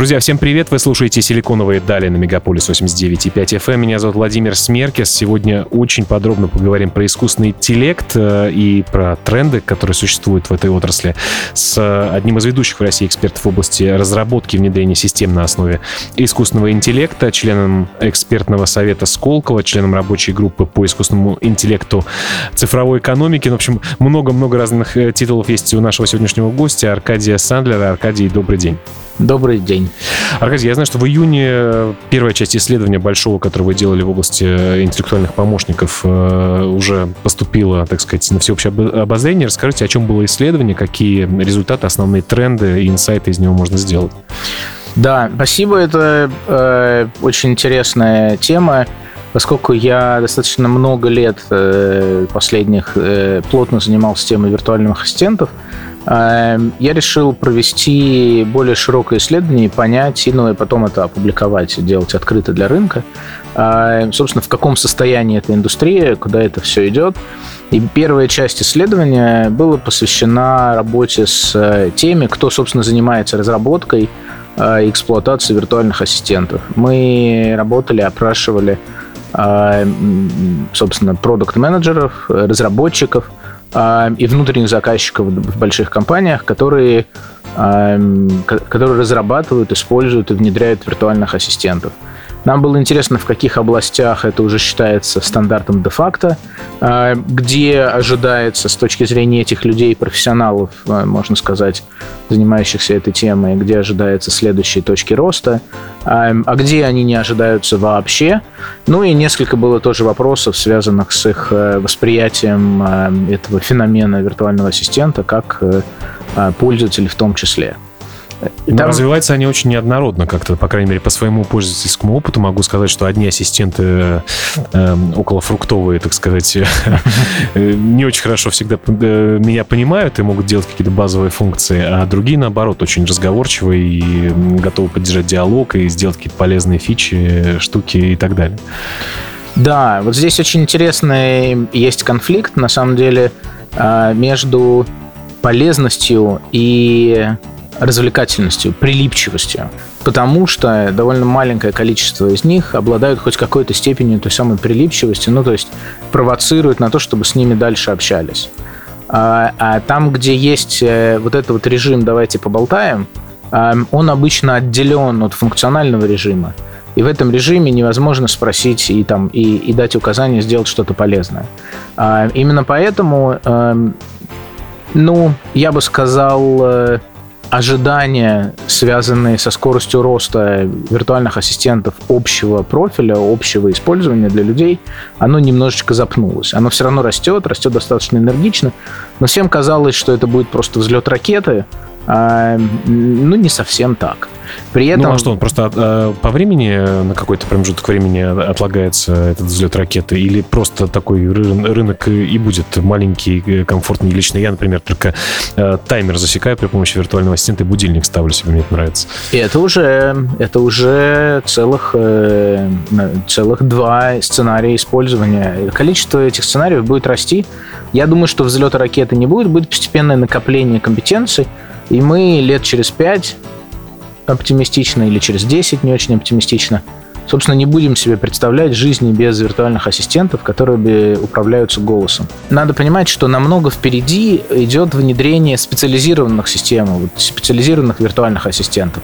Друзья, всем привет! Вы слушаете «Силиконовые дали» на Мегаполис 89.5 FM. Меня зовут Владимир Смеркес. Сегодня очень подробно поговорим про искусственный интеллект э, и про тренды, которые существуют в этой отрасли, с одним из ведущих в России экспертов в области разработки и внедрения систем на основе искусственного интеллекта, членом экспертного совета Сколково, членом рабочей группы по искусственному интеллекту цифровой экономики. Ну, в общем, много-много разных э, титулов есть у нашего сегодняшнего гостя Аркадия Сандлера. Аркадий, добрый день. Добрый день. Аркадий, я знаю, что в июне первая часть исследования большого, которое вы делали в области интеллектуальных помощников, э, уже поступила, так сказать, на всеобщее обозрение. Расскажите, о чем было исследование, какие результаты, основные тренды и инсайты из него можно сделать? Да, спасибо. Это э, очень интересная тема, поскольку я достаточно много лет э, последних э, плотно занимался темой виртуальных ассистентов. Я решил провести более широкое исследование и понять, ну и потом это опубликовать, делать открыто для рынка. Эм, собственно, в каком состоянии эта индустрия, куда это все идет. И первая часть исследования была посвящена работе с э, теми, кто, собственно, занимается разработкой э, и эксплуатацией виртуальных ассистентов. Мы работали, опрашивали, э, собственно, продукт-менеджеров, разработчиков, и внутренних заказчиков в больших компаниях, которые, которые разрабатывают, используют и внедряют виртуальных ассистентов. Нам было интересно, в каких областях это уже считается стандартом де-факто, а, где ожидается с точки зрения этих людей, профессионалов, а, можно сказать, занимающихся этой темой, где ожидаются следующие точки роста, а, а где они не ожидаются вообще. Ну и несколько было тоже вопросов, связанных с их э, восприятием этого феномена виртуального ассистента как э, пользователей в том числе. Но там... развиваются они очень неоднородно как-то, по крайней мере, по своему пользовательскому опыту могу сказать, что одни ассистенты э, эм, около фруктовые, так сказать, э, не очень хорошо всегда э, меня понимают и могут делать какие-то базовые функции, а другие, наоборот, очень разговорчивые и готовы поддержать диалог и сделать какие-то полезные фичи, штуки и так далее. Да, вот здесь очень интересный есть конфликт, на самом деле, э, между полезностью и развлекательностью, прилипчивостью. Потому что довольно маленькое количество из них обладают хоть какой-то степенью той самой прилипчивости, ну, то есть провоцируют на то, чтобы с ними дальше общались. А, а там, где есть э, вот этот вот режим «давайте поболтаем», а, он обычно отделен от функционального режима. И в этом режиме невозможно спросить и, там, и, и дать указание сделать что-то полезное. А, именно поэтому, эм, ну, я бы сказал, э, ожидания, связанные со скоростью роста виртуальных ассистентов общего профиля, общего использования для людей, оно немножечко запнулось. Оно все равно растет, растет достаточно энергично, но всем казалось, что это будет просто взлет ракеты, а, ну, не совсем так. При этом... Ну, а что, он просто а, по времени, на какой-то промежуток времени отлагается этот взлет ракеты? Или просто такой рынок и будет маленький, комфортный? Лично я, например, только а, таймер засекаю при помощи виртуального ассистента и будильник ставлю себе, мне это нравится. И это уже, это уже целых, э, целых два сценария использования. Количество этих сценариев будет расти. Я думаю, что взлета ракеты не будет, будет постепенное накопление компетенций, и мы лет через пять оптимистично или через 10 не очень оптимистично, собственно, не будем себе представлять жизни без виртуальных ассистентов, которые бы управляются голосом. Надо понимать, что намного впереди идет внедрение специализированных систем, специализированных виртуальных ассистентов.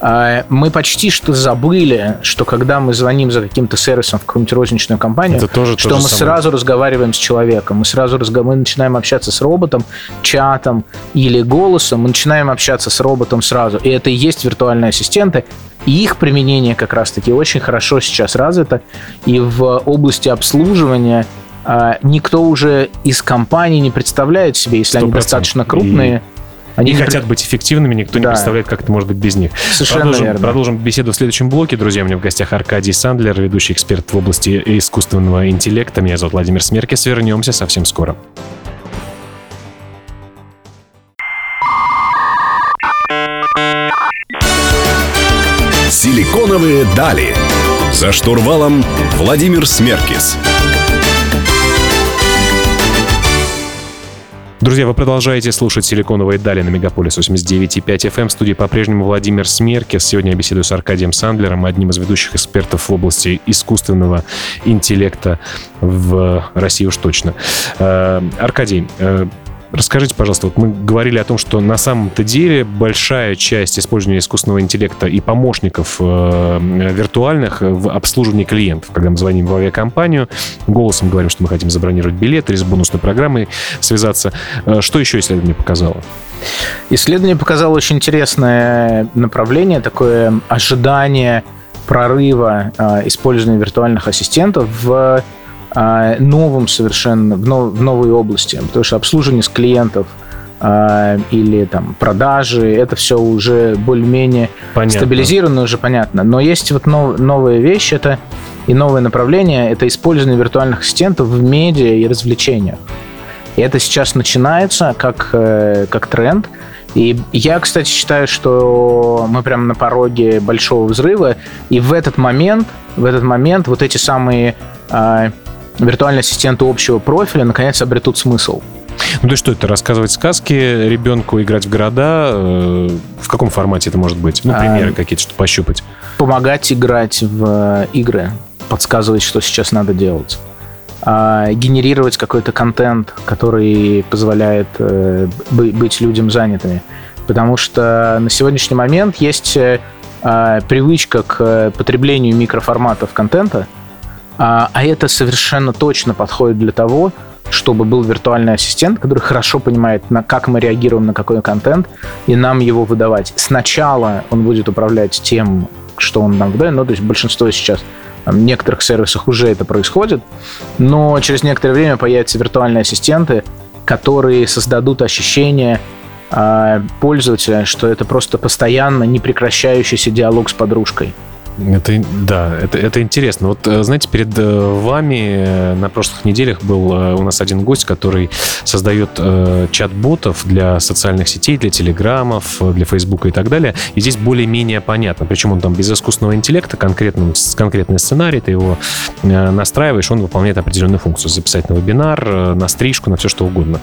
А, мы почти что забыли, что когда мы звоним за каким-то сервисом в какую-нибудь розничную компанию, Это тоже что то мы самое. сразу разговариваем с человеком, мы сразу разго... мы начинаем общаться с роботом, чатом или голосом, мы начинаем общаться с роботом сразу. И это и есть виртуальные ассистенты, и их применение как раз-таки очень хорошо сейчас развито. И в области обслуживания а, никто уже из компаний не представляет себе, если 100%. они достаточно крупные. И они не хотят быть эффективными, никто да. не представляет, как это может быть без них. Совершенно продолжим, верно. Продолжим беседу в следующем блоке. Друзья, у меня в гостях Аркадий Сандлер, ведущий эксперт в области искусственного интеллекта. Меня зовут Владимир Смеркис. Вернемся совсем скоро. Силиконовые дали. За штурвалом Владимир Смеркис. Друзья, вы продолжаете слушать «Силиконовые дали» на Мегаполис 89.5 FM. В студии по-прежнему Владимир Смеркис. Сегодня я беседую с Аркадием Сандлером, одним из ведущих экспертов в области искусственного интеллекта в России уж точно. Э, Аркадий, э, Расскажите, пожалуйста, вот мы говорили о том, что на самом-то деле большая часть использования искусственного интеллекта и помощников э, виртуальных в обслуживании клиентов. Когда мы звоним в авиакомпанию, голосом говорим, что мы хотим забронировать билет или с бонусной программой связаться. Э, что еще исследование показало? Исследование показало очень интересное направление, такое ожидание прорыва э, использования виртуальных ассистентов в новым совершенно, в, нов, в новой области, потому что обслуживание с клиентов а, или там продажи, это все уже более-менее понятно. стабилизировано, уже понятно. Но есть вот нов, новая вещь, это и новое направление, это использование виртуальных ассистентов в медиа и развлечениях. И это сейчас начинается как, э, как тренд. И я, кстати, считаю, что мы прямо на пороге большого взрыва. И в этот момент, в этот момент вот эти самые а, виртуальные ассистенты общего профиля наконец обретут смысл. Ну, то есть что это, рассказывать сказки ребенку, играть в города? Э, в каком формате это может быть? Ну, а, примеры а, какие-то, что пощупать. Помогать играть в игры, подсказывать, что сейчас надо делать. А, генерировать какой-то контент, который позволяет э, быть людям занятыми. Потому что на сегодняшний момент есть э, а, привычка к потреблению микроформатов контента – а, а это совершенно точно подходит для того, чтобы был виртуальный ассистент, который хорошо понимает, на как мы реагируем на какой контент, и нам его выдавать. Сначала он будет управлять тем, что он нам выдает, ну, то есть большинство сейчас в некоторых сервисах уже это происходит, но через некоторое время появятся виртуальные ассистенты, которые создадут ощущение э, пользователя, что это просто постоянно непрекращающийся диалог с подружкой. Это, да, это, это интересно. Вот, э, знаете, перед э, вами э, на прошлых неделях был у нас один гость, который создает э, чат-ботов для социальных сетей, для телеграммов, для фейсбука и так далее. И здесь более-менее понятно. Причем он там без искусственного интеллекта, конкретным, конкретный сценарий, ты его э, настраиваешь, он выполняет определенную функцию. Записать на вебинар, на стрижку, на все что угодно.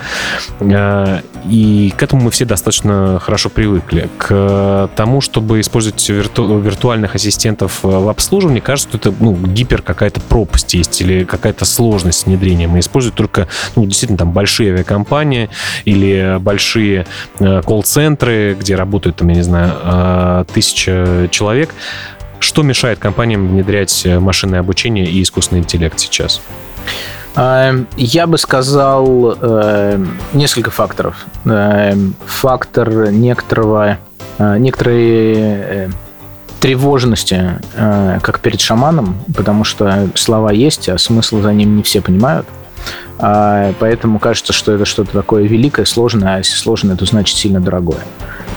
Э, и к этому мы все достаточно хорошо привыкли. К тому, чтобы использовать вирту- виртуальных ассистентов клиентов э, в обслуживании, кажется, что это ну, гипер какая-то пропасть есть или какая-то сложность с внедрением. И используют только ну, действительно там большие авиакомпании или большие э, колл-центры, где работают, там, я не знаю, э, тысяча человек. Что мешает компаниям внедрять машинное обучение и искусственный интеллект сейчас? Я бы сказал э, несколько факторов. Э, фактор некоторого, э, некоторые тревожности, э, как перед шаманом, потому что слова есть, а смысл за ним не все понимают. А, поэтому кажется, что это что-то такое великое, сложное, а если сложное, то значит сильно дорогое.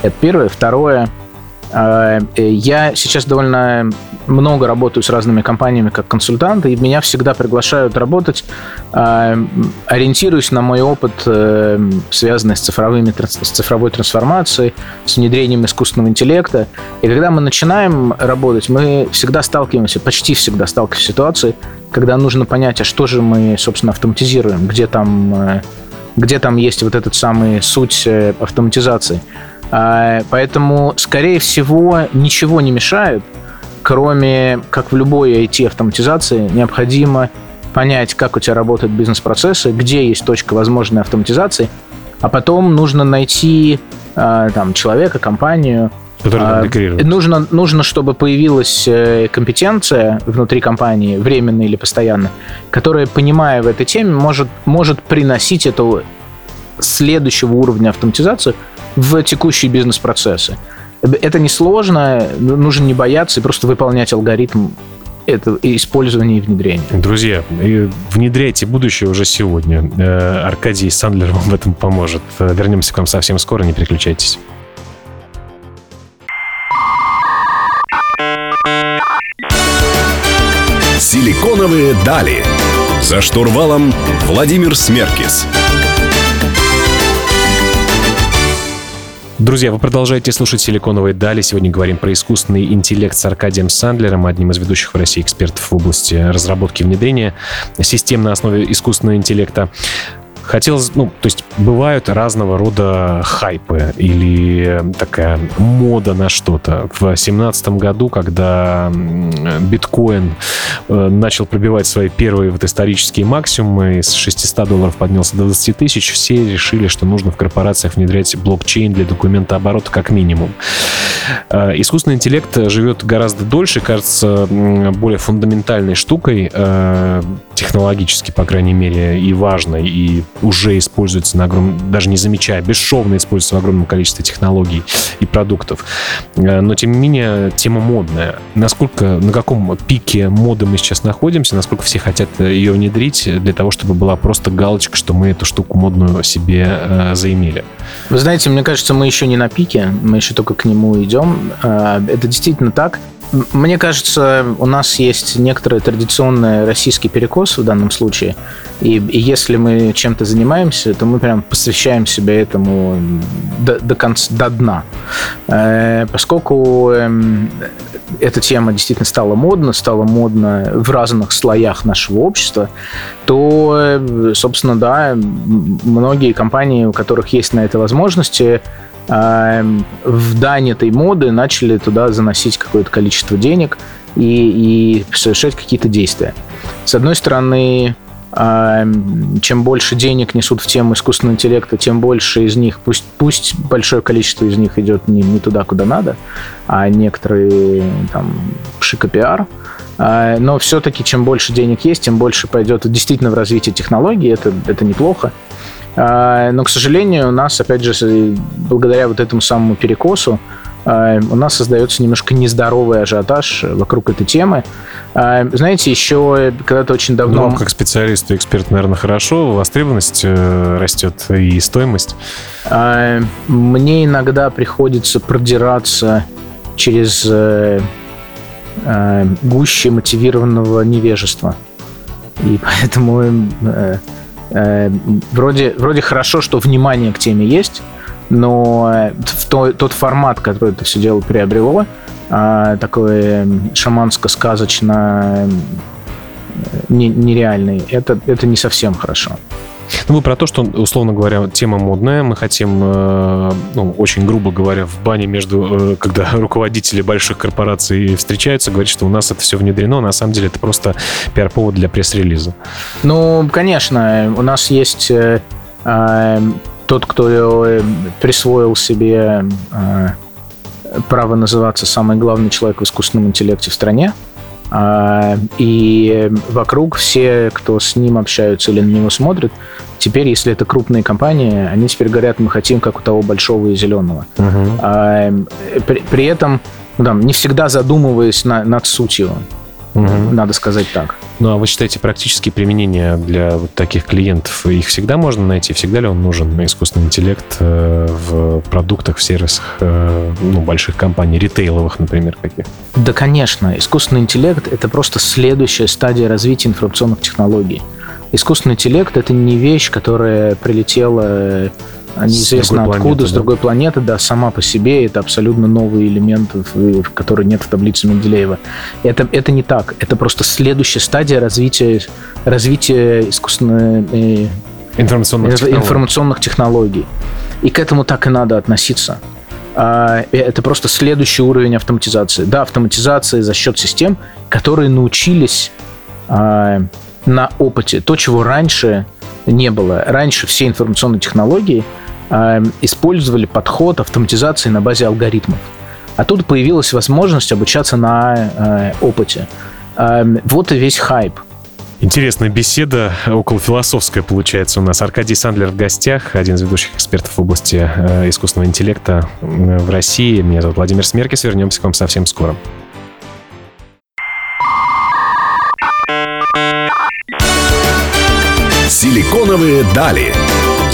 Это первое. Второе – э, я сейчас довольно много работаю с разными компаниями как консультант, и меня всегда приглашают работать, а, ориентируясь на мой опыт, э, связанный с, цифровыми, с цифровой трансформацией, с внедрением искусственного интеллекта. И когда мы начинаем работать, мы всегда сталкиваемся, почти всегда сталкиваемся с ситуацией, когда нужно понять, а что же мы, собственно, автоматизируем, где там, э, где там есть вот этот самый суть автоматизации. А, поэтому, скорее всего, ничего не мешает, кроме, как в любой IT-автоматизации, необходимо понять, как у тебя работают бизнес-процессы, где есть точка возможной автоматизации, а потом нужно найти а, там, человека, компанию, а, нужно, нужно, чтобы появилась э, компетенция внутри компании, временная или постоянно, которая, понимая в этой теме, может, может приносить эту следующего уровня автоматизацию в текущие бизнес-процессы. Это несложно, нужно не бояться и просто выполнять алгоритм это использование и внедрение. Друзья, внедряйте будущее уже сегодня. Э, Аркадий Сандлер вам в этом поможет. Вернемся к вам совсем скоро, не переключайтесь. Силиконовые дали. За штурвалом Владимир Смеркис. Друзья, вы продолжаете слушать «Силиконовые дали». Сегодня говорим про искусственный интеллект с Аркадием Сандлером, одним из ведущих в России экспертов в области разработки и внедрения систем на основе искусственного интеллекта. Хотелось, ну, то есть бывают разного рода хайпы или такая мода на что-то. В 2017 году, когда биткоин э, начал пробивать свои первые вот исторические максимумы, с 600 долларов поднялся до 20 тысяч, все решили, что нужно в корпорациях внедрять блокчейн для документа оборота как минимум. Э, искусственный интеллект живет гораздо дольше, кажется более фундаментальной штукой, э, технологически, по крайней мере, и важной, и уже используется на огромном, даже не замечая, бесшовно используется в огромном количестве технологий и продуктов. Э, но, тем не менее, тема модная. Насколько, на каком пике моды мы сейчас находимся, насколько все хотят ее внедрить для того, чтобы была просто галочка, что мы эту штуку модную себе э, заимели? Вы знаете, мне кажется, мы еще не на пике, мы еще только к нему идем. Э, это действительно так. Мне кажется, у нас есть некоторый традиционный российский перекос в данном случае. И, и если мы чем-то занимаемся, то мы прям посвящаем себя этому до, до, конца, до дна. Э, поскольку э, эта тема действительно стала модна, стала модна в разных слоях нашего общества, то, э, собственно, да, многие компании, у которых есть на это возможности, в дань этой моды начали туда заносить какое-то количество денег и, и совершать какие-то действия. С одной стороны, эм, чем больше денег несут в тему искусственного интеллекта, тем больше из них, пусть, пусть большое количество из них идет не, не туда, куда надо, а некоторые там шика-пиар, э, но все-таки чем больше денег есть, тем больше пойдет действительно в развитие технологий, это, это неплохо. А, но, к сожалению, у нас, опять же, благодаря вот этому самому перекосу, а, у нас создается немножко нездоровый ажиотаж вокруг этой темы. А, знаете, еще когда-то очень давно... Ну, как специалист и эксперт, наверное, хорошо. Востребованность э, растет и стоимость. Мне иногда приходится продираться через э, гуще мотивированного невежества. И поэтому э, вроде, вроде хорошо, что внимание к теме есть, но э, в то, тот формат, который это все дело приобрело, э, такой шаманско-сказочно нереальный, это, это не совсем хорошо. Ну, мы про то, что, условно говоря, тема модная. Мы хотим, э, ну, очень грубо говоря, в бане между, э, когда руководители больших корпораций встречаются, говорить, что у нас это все внедрено. На самом деле это просто пиар-повод для пресс-релиза. Ну, конечно. У нас есть э, э, тот, кто присвоил себе э, право называться самый главный человек в искусственном интеллекте в стране. А, и вокруг все, кто с ним общаются или на него смотрят, теперь, если это крупные компании, они теперь говорят, мы хотим как у того большого и зеленого. Uh-huh. При, при этом, ну, там, не всегда задумываясь на, над сутью угу. надо сказать так. Ну, а вы считаете, практические применения для вот таких клиентов, их всегда можно найти? Всегда ли он нужен, искусственный интеллект, э, в продуктах, в сервисах э, ну, больших компаний, ритейловых, например, каких? Да, конечно. Искусственный интеллект — это просто следующая стадия развития информационных технологий. Искусственный интеллект — это не вещь, которая прилетела неизвестно с откуда, планеты, с другой да? планеты, да, сама по себе это абсолютно новый элемент, который нет в таблице Менделеева. Это, это не так. Это просто следующая стадия развития, развития искусственной... Э, информационных, э, технологий. информационных технологий. И к этому так и надо относиться. А, это просто следующий уровень автоматизации. Да, автоматизация за счет систем, которые научились а, на опыте. То, чего раньше не было. Раньше все информационные технологии э, использовали подход автоматизации на базе алгоритмов. А тут появилась возможность обучаться на э, опыте. Э, вот и весь хайп. Интересная беседа, около философская получается у нас. Аркадий Сандлер в гостях, один из ведущих экспертов в области э, искусственного интеллекта в России. Меня зовут Владимир Смеркис. Вернемся к вам совсем скоро. Силиконовые дали.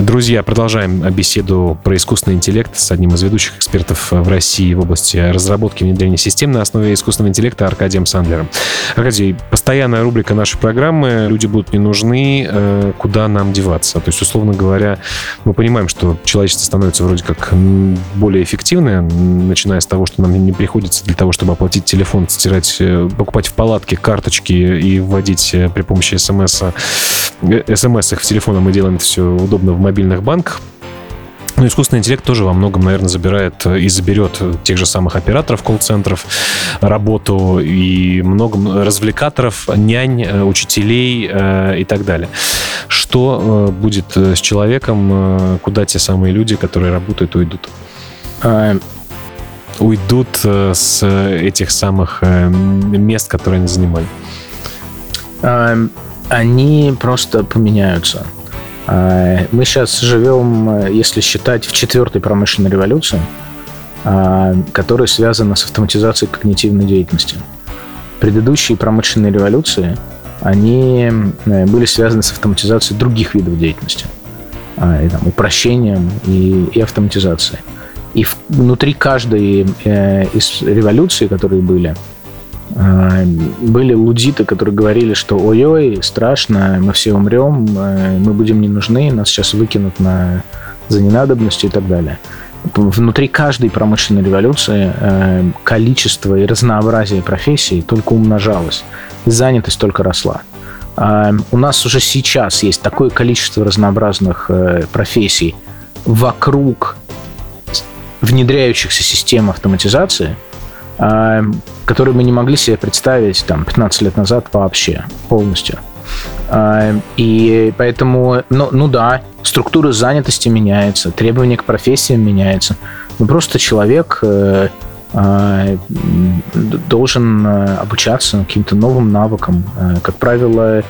Друзья, продолжаем беседу про искусственный интеллект с одним из ведущих экспертов в России в области разработки и внедрения систем на основе искусственного интеллекта Аркадием Сандлером. Аркадий, постоянная рубрика нашей программы «Люди будут не нужны, э, куда нам деваться?» То есть, условно говоря, мы понимаем, что человечество становится вроде как более эффективное, начиная с того, что нам не приходится для того, чтобы оплатить телефон, стирать, э, покупать в палатке карточки и вводить э, при помощи смс смс их в телефон, а мы делаем это все удобно в мобильных банках. Но искусственный интеллект тоже во многом, наверное, забирает и заберет тех же самых операторов колл-центров, работу и много развлекаторов, нянь, э, учителей э, и так далее. Что э, будет с человеком, куда те самые люди, которые работают, уйдут? А... Уйдут с этих самых мест, которые они занимали? А, они просто поменяются. А, мы сейчас живем, если считать, в четвертой промышленной революции, а, которая связана с автоматизацией когнитивной деятельности. Предыдущие промышленные революции, они э, были связаны с автоматизацией других видов деятельности, а, и, там, упрощением и, и автоматизацией. И внутри каждой э, из революций, которые были, были лудиты, которые говорили, что ой-ой, страшно, мы все умрем, э, мы будем не нужны, нас сейчас выкинут на, за ненадобностью и так далее. Внутри каждой промышленной революции э, количество и разнообразие профессий только умножалось, и занятость только росла. А, у нас уже сейчас есть такое количество разнообразных э, профессий вокруг внедряющихся систем автоматизации – а, которые мы не могли себе представить там 15 лет назад вообще полностью. А, и поэтому, ну, ну да, структура занятости меняется, требования к профессиям меняются. Но просто человек э, а, должен э, обучаться каким-то новым навыкам. Э, как правило,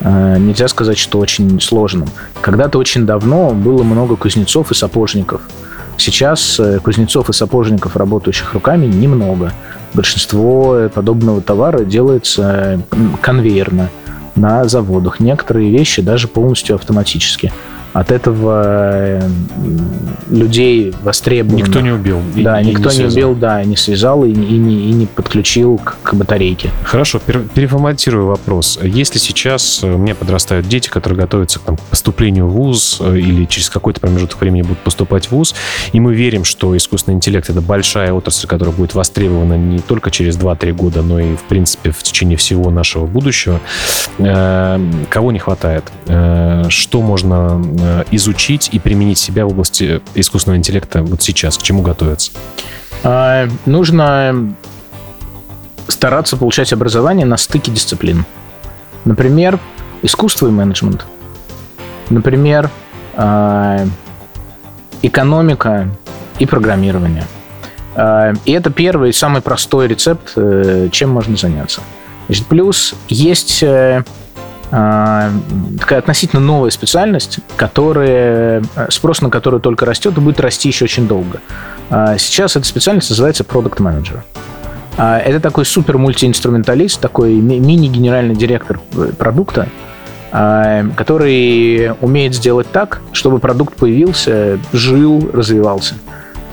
нельзя сказать, что очень сложным. Когда-то очень давно было много кузнецов и сапожников – Сейчас э, кузнецов и сапожников, работающих руками, немного. Большинство подобного товара делается конвейерно на заводах. Некоторые вещи даже полностью автоматически от этого э, людей востребованных. Никто не убил. Да, и, никто и не, не убил, да, не связал и, и, не, и не подключил к, к батарейке. Хорошо, пер, переформатирую вопрос. Если сейчас э, у меня подрастают дети, которые готовятся к там, поступлению в ВУЗ э, или через какой-то промежуток времени будут поступать в ВУЗ, и мы верим, что искусственный интеллект — это большая отрасль, которая будет востребована не только через 2-3 года, но и, в принципе, в течение всего нашего будущего, кого не хватает? Что можно изучить и применить себя в области искусственного интеллекта вот сейчас? К чему готовиться? А, нужно стараться получать образование на стыке дисциплин. Например, искусство и менеджмент. Например, а, экономика и программирование. А, и это первый и самый простой рецепт, э, чем можно заняться. Значит, плюс есть э, такая относительно новая специальность, которая, спрос на которую только растет и будет расти еще очень долго. А, сейчас эта специальность называется Product Manager. А, это такой супер мультиинструменталист, такой мини-генеральный директор э, продукта, который умеет сделать так, чтобы продукт появился, жил, развивался.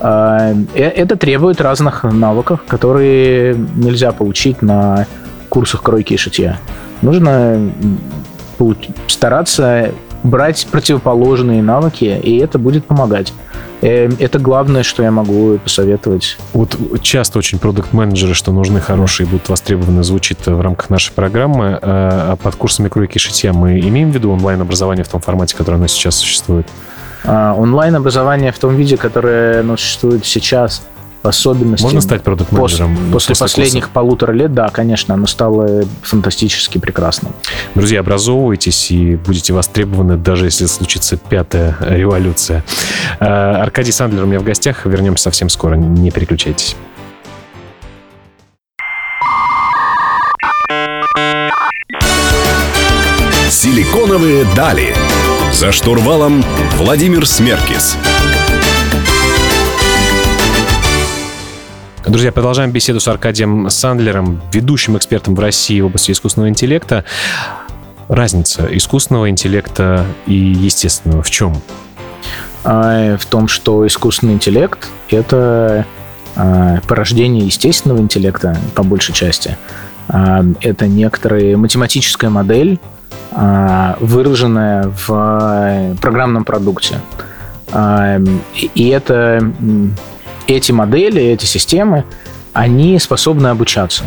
Э, это требует разных навыков, которые нельзя получить на курсах кройки и шитья нужно стараться брать противоположные навыки, и это будет помогать. Э, это главное, что я могу посоветовать. Вот часто очень продукт-менеджеры, что нужны хорошие, будут востребованы, звучит в рамках нашей программы. А, а под курсами кройки и шитья мы имеем в виду онлайн-образование в том формате, которое оно сейчас существует? А, онлайн-образование в том виде, которое оно существует сейчас – в особенности... Можно стать продукт-менеджером? После, после, после последних курса? полутора лет, да, конечно, оно стало фантастически прекрасным. Друзья, образовывайтесь и будете востребованы, даже если случится пятая революция. А, Аркадий Сандлер у меня в гостях. Вернемся совсем скоро. Не переключайтесь. Силиконовые дали. За штурвалом Владимир Смеркис. Друзья, продолжаем беседу с Аркадием Сандлером, ведущим экспертом в России в области искусственного интеллекта. Разница искусственного интеллекта и естественного в чем? э, в том, что искусственный интеллект — это э, порождение естественного интеллекта по большей части. Э, это некоторая математическая модель, выраженная в программном продукте. И это, эти модели, эти системы, они способны обучаться.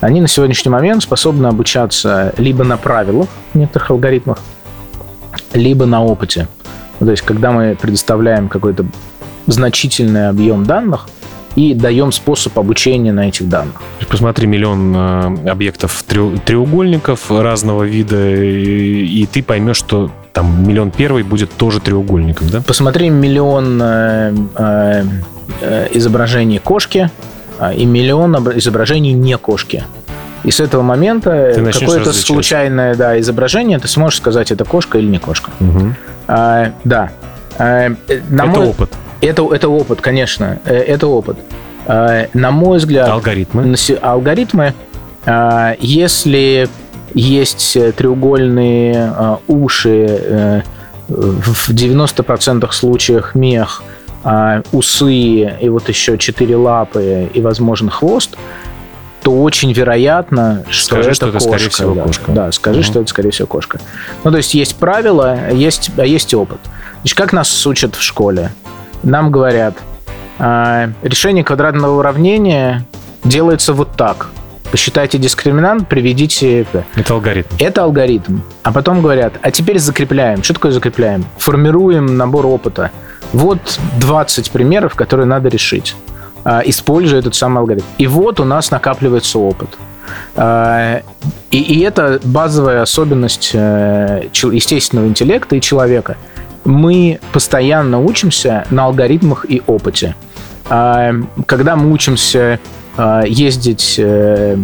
Они на сегодняшний момент способны обучаться либо на правилах некоторых алгоритмах, либо на опыте. То есть, когда мы предоставляем какой-то значительный объем данных и даем способ обучения на этих данных. Посмотри миллион э, объектов треугольников разного вида, и ты поймешь, что там миллион первый будет тоже треугольником, да? Посмотри миллион э, э, э изображений кошки, а, и миллион изображений не кошки. И с этого момента какое-то случайное да, изображение, ты сможешь сказать, это кошка или не кошка. Угу. А, да. А, на это мой... опыт. Это, это опыт, конечно. Э, это опыт. А, на мой взгляд... Алгоритмы. Алгоритмы, а, если есть треугольные а, уши, а, в 90% случаях мех – а, усы и вот еще четыре лапы и, возможно, хвост, то очень вероятно, что скажи, это что кошка. Это, скорее всего, да. кошка. Да, скажи, угу. что это, скорее всего, кошка. Ну, то есть есть правила, есть, а есть опыт. Значит, как нас учат в школе? Нам говорят, а, решение квадратного уравнения делается вот так. Посчитайте дискриминант, приведите... Это алгоритм. Это алгоритм. А потом говорят, а теперь закрепляем. Что такое закрепляем? Формируем набор опыта. Вот 20 примеров, которые надо решить, а, используя этот самый алгоритм. И вот у нас накапливается опыт. А, и, и это базовая особенность э, естественного интеллекта и человека. Мы постоянно учимся на алгоритмах и опыте. А, когда мы учимся ездить, э,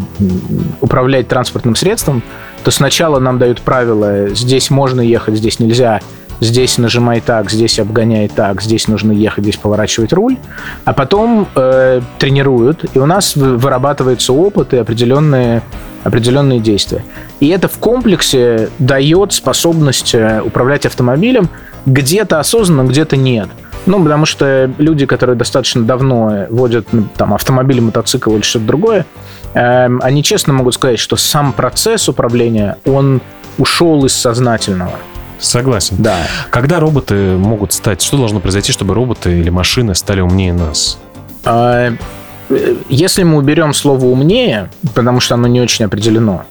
управлять транспортным средством, то сначала нам дают правила, здесь можно ехать, здесь нельзя, здесь нажимай так, здесь обгоняй так, здесь нужно ехать, здесь поворачивать руль, а потом э, тренируют, и у нас вырабатывается опыт и определенные, определенные действия. И это в комплексе дает способность э, управлять автомобилем где-то осознанно, где-то нет. Ну, потому что люди, которые достаточно давно водят ну, там, автомобиль, мотоцикл или что-то другое, э, они честно могут сказать, что сам процесс управления, он ушел из сознательного. Согласен. Да. Когда роботы могут стать, что должно произойти, чтобы роботы или машины стали умнее нас? А, если мы уберем слово умнее, потому что оно не очень определено,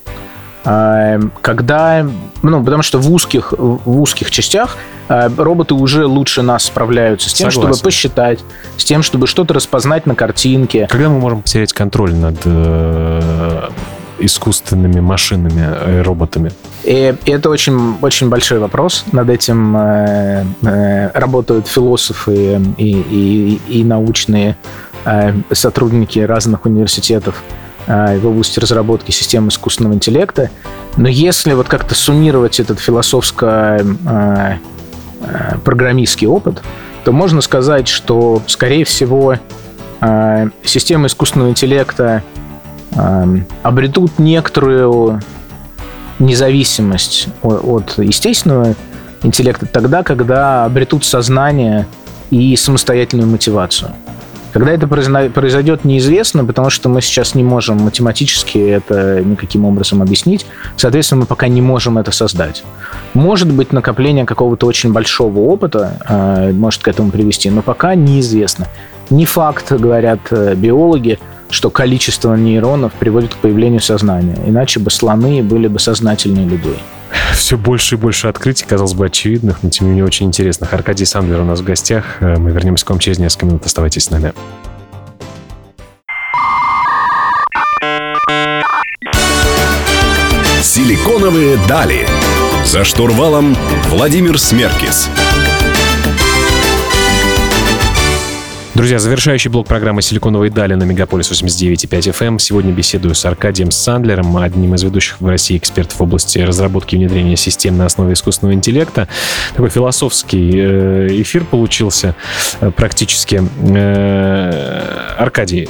когда, ну, потому что в узких, в узких частях а, роботы уже лучше нас справляются с тем, Согласен. чтобы посчитать, с тем, чтобы что-то распознать на картинке. Когда мы можем потерять контроль над э, искусственными машинами и роботами? И это очень, очень большой вопрос. Над этим э, э, работают философы и, и, и научные э, сотрудники разных университетов э, в области разработки систем искусственного интеллекта. Но если вот как-то суммировать этот философско-программистский опыт, то можно сказать, что, скорее всего, э, системы искусственного интеллекта Эм, обретут некоторую независимость от естественного интеллекта тогда, когда обретут сознание и самостоятельную мотивацию. Когда это произойдет, неизвестно, потому что мы сейчас не можем математически это никаким образом объяснить. Соответственно, мы пока не можем это создать. Может быть, накопление какого-то очень большого опыта э, может к этому привести, но пока неизвестно. Не факт, говорят э, биологи, что количество нейронов приводит к появлению сознания. Иначе бы слоны были бы сознательнее людей. Все больше и больше открытий, казалось бы, очевидных, но тем не менее очень интересных. Аркадий Сандлер у нас в гостях. Э, мы вернемся к вам через несколько минут. Оставайтесь с нами. Силиконовые дали. За штурвалом Владимир Смеркис. Друзья, завершающий блок программы «Силиконовые дали» на Мегаполис 89.5 FM. Сегодня беседую с Аркадием Сандлером, одним из ведущих в России экспертов в области разработки и внедрения систем на основе искусственного интеллекта. Такой философский э, эфир получился э, практически. Э, Аркадий,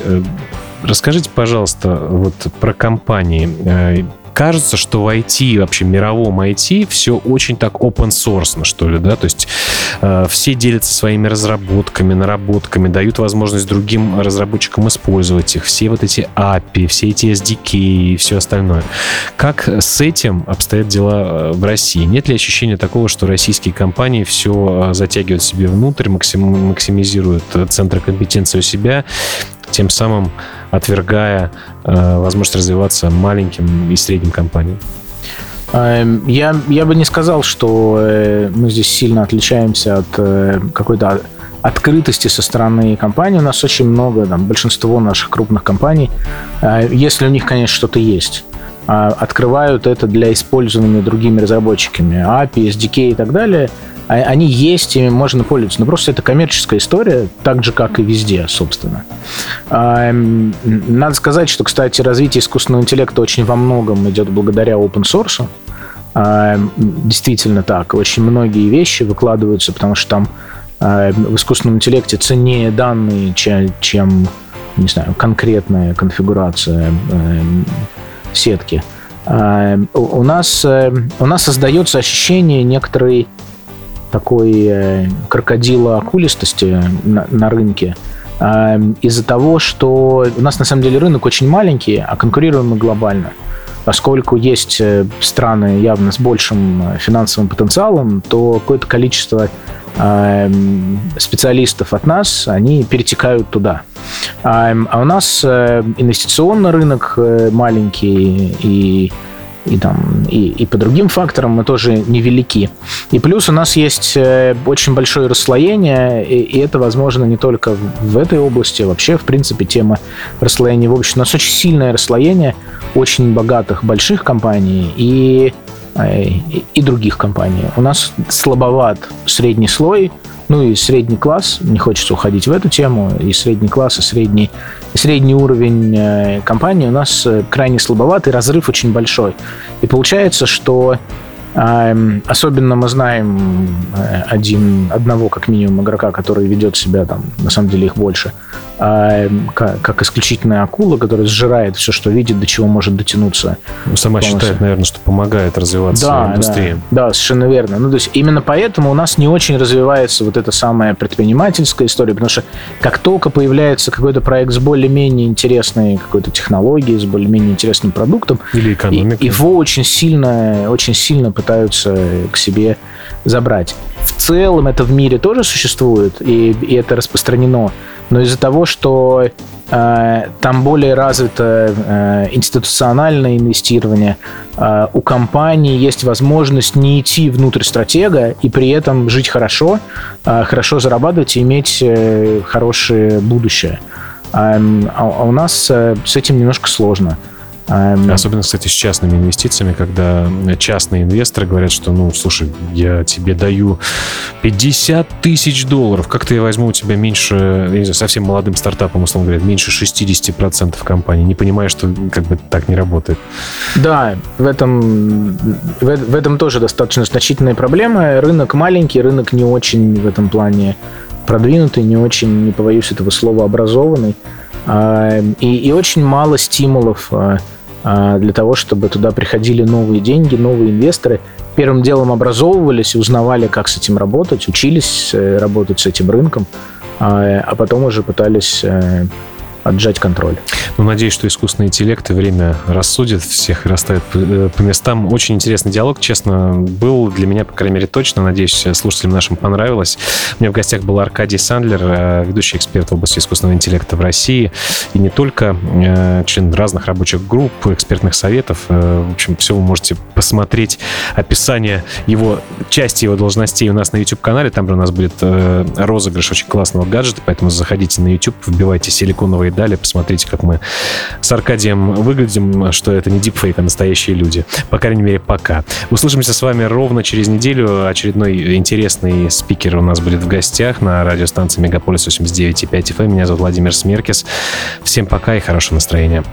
расскажите, пожалуйста, вот про компании кажется, что в IT, вообще мировом IT, все очень так open source, что ли, да, то есть Э, все делятся своими разработками, наработками, дают возможность другим разработчикам использовать их. Все вот эти API, все эти SDK и все остальное. Как с этим обстоят дела в России? Нет ли ощущения такого, что российские компании все затягивают себе внутрь, максимизируют центры компетенции у себя, тем самым отвергая э, возможность развиваться маленьким и средним компаниям? Эм, я, я бы не сказал, что э, мы здесь сильно отличаемся от э, какой-то открытости со стороны компании. У нас очень много, там, большинство наших крупных компаний, если у них, конечно, что-то есть, открывают это для использования другими разработчиками. API, SDK и так далее – а, они есть, ими можно пользоваться. Но просто это коммерческая история, так же, как и везде, собственно. А, надо сказать, что, кстати, развитие искусственного интеллекта очень во многом идет благодаря open source. А, действительно так. Очень многие вещи выкладываются, потому что там в искусственном интеллекте ценнее данные, чем, чем не знаю, конкретная конфигурация сетки. У нас, э, у нас создается ощущение некоторой такой э, крокодилоакулистости на, на рынке э, из-за того, что у нас на самом деле рынок очень маленький, а конкурируем мы глобально. Поскольку есть э, страны явно с большим финансовым потенциалом, то какое-то количество специалистов от нас, они перетекают туда. А у нас инвестиционный рынок маленький, и и, там, и, и по другим факторам мы тоже невелики. И плюс у нас есть э, очень большое расслоение, и, и это возможно не только в этой области, вообще, в принципе, тема расслоения в общем. У нас очень сильное расслоение очень богатых больших компаний и, э, и других компаний. У нас слабоват средний слой, ну и средний класс, не хочется уходить в эту тему, и средний класс, и средний, средний уровень э, компании у нас э, крайне слабоватый, разрыв очень большой. И получается, что эм, Особенно мы знаем э, один, одного, как минимум, игрока, который ведет себя там, на самом деле их больше, как, как исключительная акула, которая сжирает все, что видит, до чего может дотянуться. Ну, сама полностью. считает, наверное, что помогает развиваться да, индустрии. Да, да, совершенно верно. Ну, то есть именно поэтому у нас не очень развивается вот эта самая предпринимательская история, потому что как только появляется какой-то проект с более-менее интересной какой-то технологией, с более-менее интересным продуктом, Или экономикой. его очень сильно, очень сильно пытаются к себе забрать. В целом это в мире тоже существует, и, и это распространено но из-за того, что э, там более развито э, институциональное инвестирование, э, у компании есть возможность не идти внутрь стратега и при этом жить хорошо, э, хорошо зарабатывать и иметь э, хорошее будущее. А, а у нас э, с этим немножко сложно. Эм, Особенно, кстати, с частными инвестициями, когда частные инвесторы говорят, что, ну, слушай, я тебе даю 50 тысяч долларов, как-то я возьму у тебя меньше, я не знаю, совсем молодым стартапом, условно говоря, меньше 60% компании, не понимая, что как бы так не работает. Да, в этом, в, в этом тоже достаточно значительная проблема. Рынок маленький, рынок не очень в этом плане продвинутый, не очень, не побоюсь этого слова, образованный. А, и, и очень мало стимулов а, для того, чтобы туда приходили новые деньги, новые инвесторы. Первым делом образовывались, узнавали, как с этим работать, учились э, работать с этим рынком, а потом уже пытались э, отжать контроль. Ну, надеюсь, что искусственный интеллект и время рассудит всех и расставит э, по местам. Очень интересный диалог, честно, был для меня, по крайней мере, точно. Надеюсь, слушателям нашим понравилось. У меня в гостях был Аркадий Сандлер, э, ведущий эксперт в области искусственного интеллекта в России. И не только э, член разных рабочих групп, экспертных советов. В общем, все вы можете посмотреть описание его, части его должностей у нас на YouTube-канале. Там у нас будет розыгрыш очень классного гаджета, поэтому заходите на YouTube, вбивайте силиконовые дали, посмотрите, как мы с Аркадием выглядим, что это не дипфейк, а настоящие люди. По крайней мере, пока. Услышимся с вами ровно через неделю. Очередной интересный спикер у нас будет в гостях на радиостанции Мегаполис 89.5 FM. Меня зовут Владимир Смеркис. Всем пока и хорошего настроения.